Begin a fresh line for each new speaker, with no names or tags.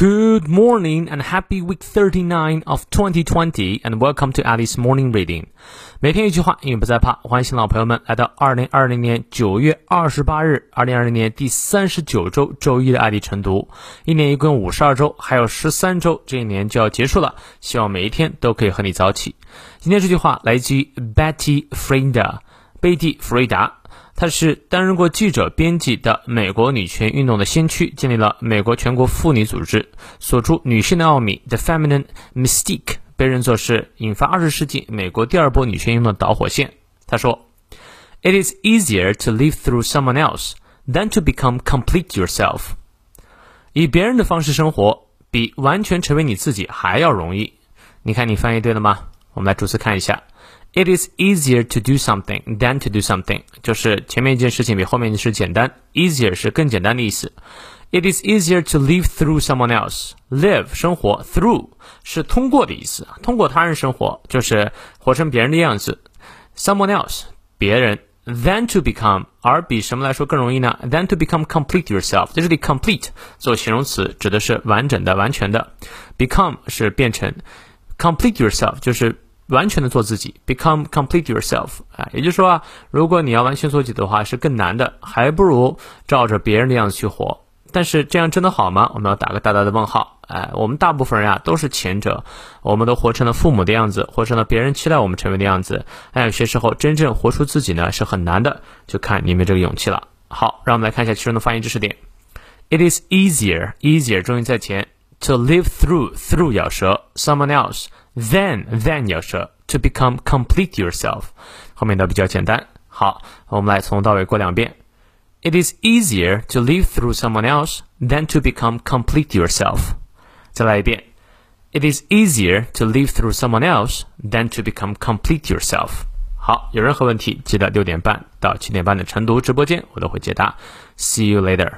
Good morning and happy week 39 of 2020 and welcome to Alice Morning Reading。每天一句话，英语不再怕。欢迎新老朋友们来到2020年9月28日，2020年第三十九周周一的爱丽晨读。一年一共五十二周，还有十三周，这一年就要结束了。希望每一天都可以和你早起。今天这句话来自于 Betty Frieda，贝蒂·弗瑞达。她是担任过记者、编辑的美国女权运动的先驱，建立了美国全国妇女组织，所著《女性的奥秘》（The Feminine Mystique） 被认作是引发二十世纪美国第二波女权运动的导火线。她说：“It is easier to live through someone else than to become complete yourself。”以别人的方式生活，比完全成为你自己还要容易。你看，你翻译对了吗？我们来逐词看一下。It is easier to do something than to do something，就是前面一件事情比后面一件事简单。Easier 是更简单的意思。It is easier to live through someone else。Live 生活，through 是通过的意思，通过他人生活，就是活成别人的样子。Someone else 别人，than to become 而比什么来说更容易呢？Than to become complete yourself。在这里，complete 做形容词指的是完整的、完全的，become 是变成，complete yourself 就是。完全的做自己，become complete yourself 啊，也就是说啊，如果你要完全做自己的话，是更难的，还不如照着别人的样子去活。但是这样真的好吗？我们要打个大大的问号。哎，我们大部分人啊都是前者，我们都活成了父母的样子，活成了别人期待我们成为的样子。但有些时候，真正活出自己呢是很难的，就看你有没有这个勇气了。好，让我们来看一下其中的发音知识点。It is easier, easier 重音在前 ，to live through through 咬舌，someone else。Then, then 要舌，to become complete yourself，后面的比较简单。好，我们来从头到尾过两遍。It is easier to live through someone else than to become complete yourself。再来一遍。It is easier to live through someone else than to become complete yourself。好，有任何问题记得六点半到七点半的晨读直播间，我都会解答。See you later。